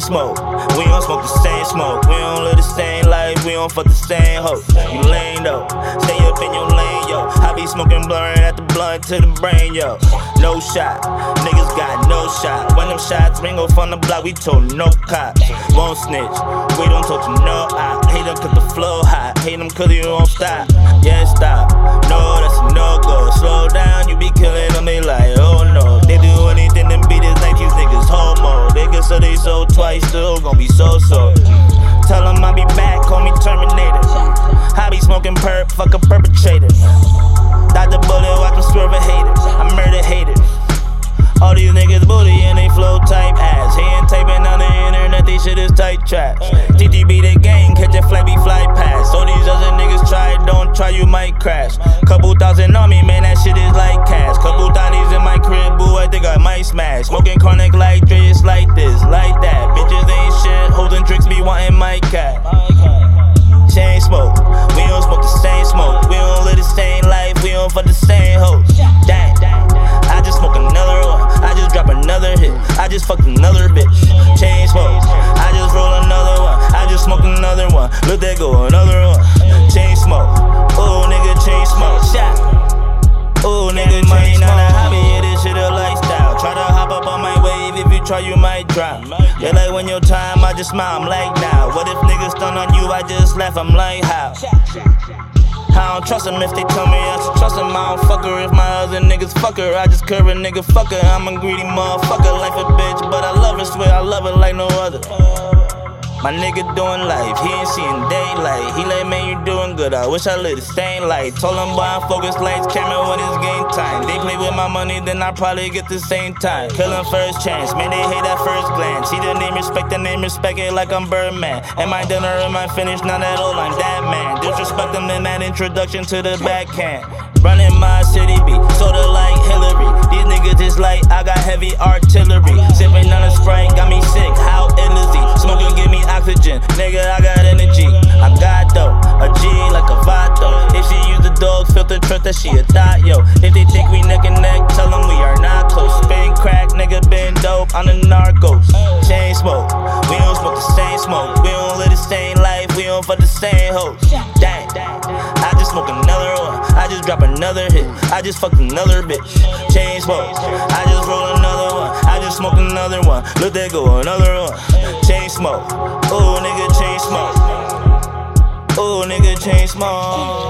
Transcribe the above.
smoke. We don't smoke the same smoke. We don't live the same life. We don't fuck the same hoe. You lame though. Stay up in your lane, yo. I be smoking blurring at the blunt to the brain, yo. No shot. Niggas got no shot. When them shots ring off on the block, we told no cops. Won't snitch. We don't talk to no op. Hate them cause the flow hot. Hate them cause you won't stop. Yeah, stop. No homo. They they sold twice, still gon' be so so. Tell them I'll be back, call me Terminator. I be smoking perp, fuck a perpetrator. A bullet, watch them swerve a hater. I murder haters. All these niggas booty and they flow type ass. He ain't taping on the internet, these shit is tight trash. TTB the gang, catch a be fly pass. All these other niggas try, don't try, you might crash. Couple thousand on me, man, that shit is like cash. Couple thotties in my crib, boo, I think I might smash. Smoking chronic like Dre, it's like this, Look, there go another one. Chain smoke, oh nigga, chain smoke. Shot. Oh nigga, chain money smoke. not a hobby, yeah, this shit a lifestyle. Try to hop up on my wave, if you try, you might drop. Yeah, like when your time, I just smile, I'm like, now. What if niggas stun on you, I just laugh, I'm like, how? I don't trust them if they tell me I should trust them. I don't fuck her if my other niggas fuck her. I just curve a nigga fuck her. I'm a greedy motherfucker, like a bitch, but I love her, swear I love her like no other. My nigga doing life, he ain't seeing daylight. He like, man, you doing good. I wish I lit the same light. Told him boy, I focus lights, camera when it's game time. They play with my money, then I probably get the same time. Killin' first chance, man, they hate at first glance. See the name, respect the name, respect it like I'm Birdman. Am I done or am I finished? Not at all, I'm that man. Disrespect them in that introduction to the backhand. Running my city beat, sorta like Hillary. These niggas is like I got heavy artillery. Sipping on a sprite, got me sick. Nigga, I got energy. I got dope, a G like a vato. If she use the dog filter, trust that she a thought, yo. If they think we neck and neck, tell them we are not close. Spin crack, nigga, been dope on the narcos. Chain smoke, we don't smoke the same smoke. We don't live the same life, we don't fuck the same hoes. Dang, I just smoke another one. I just drop another hit. I just fucked another bitch. Chain smoke, I just roll another one. I just smoke another one. Look, there go another one. Chain smoke, oh nigga, chain smoke. Oh nigga, chain smoke.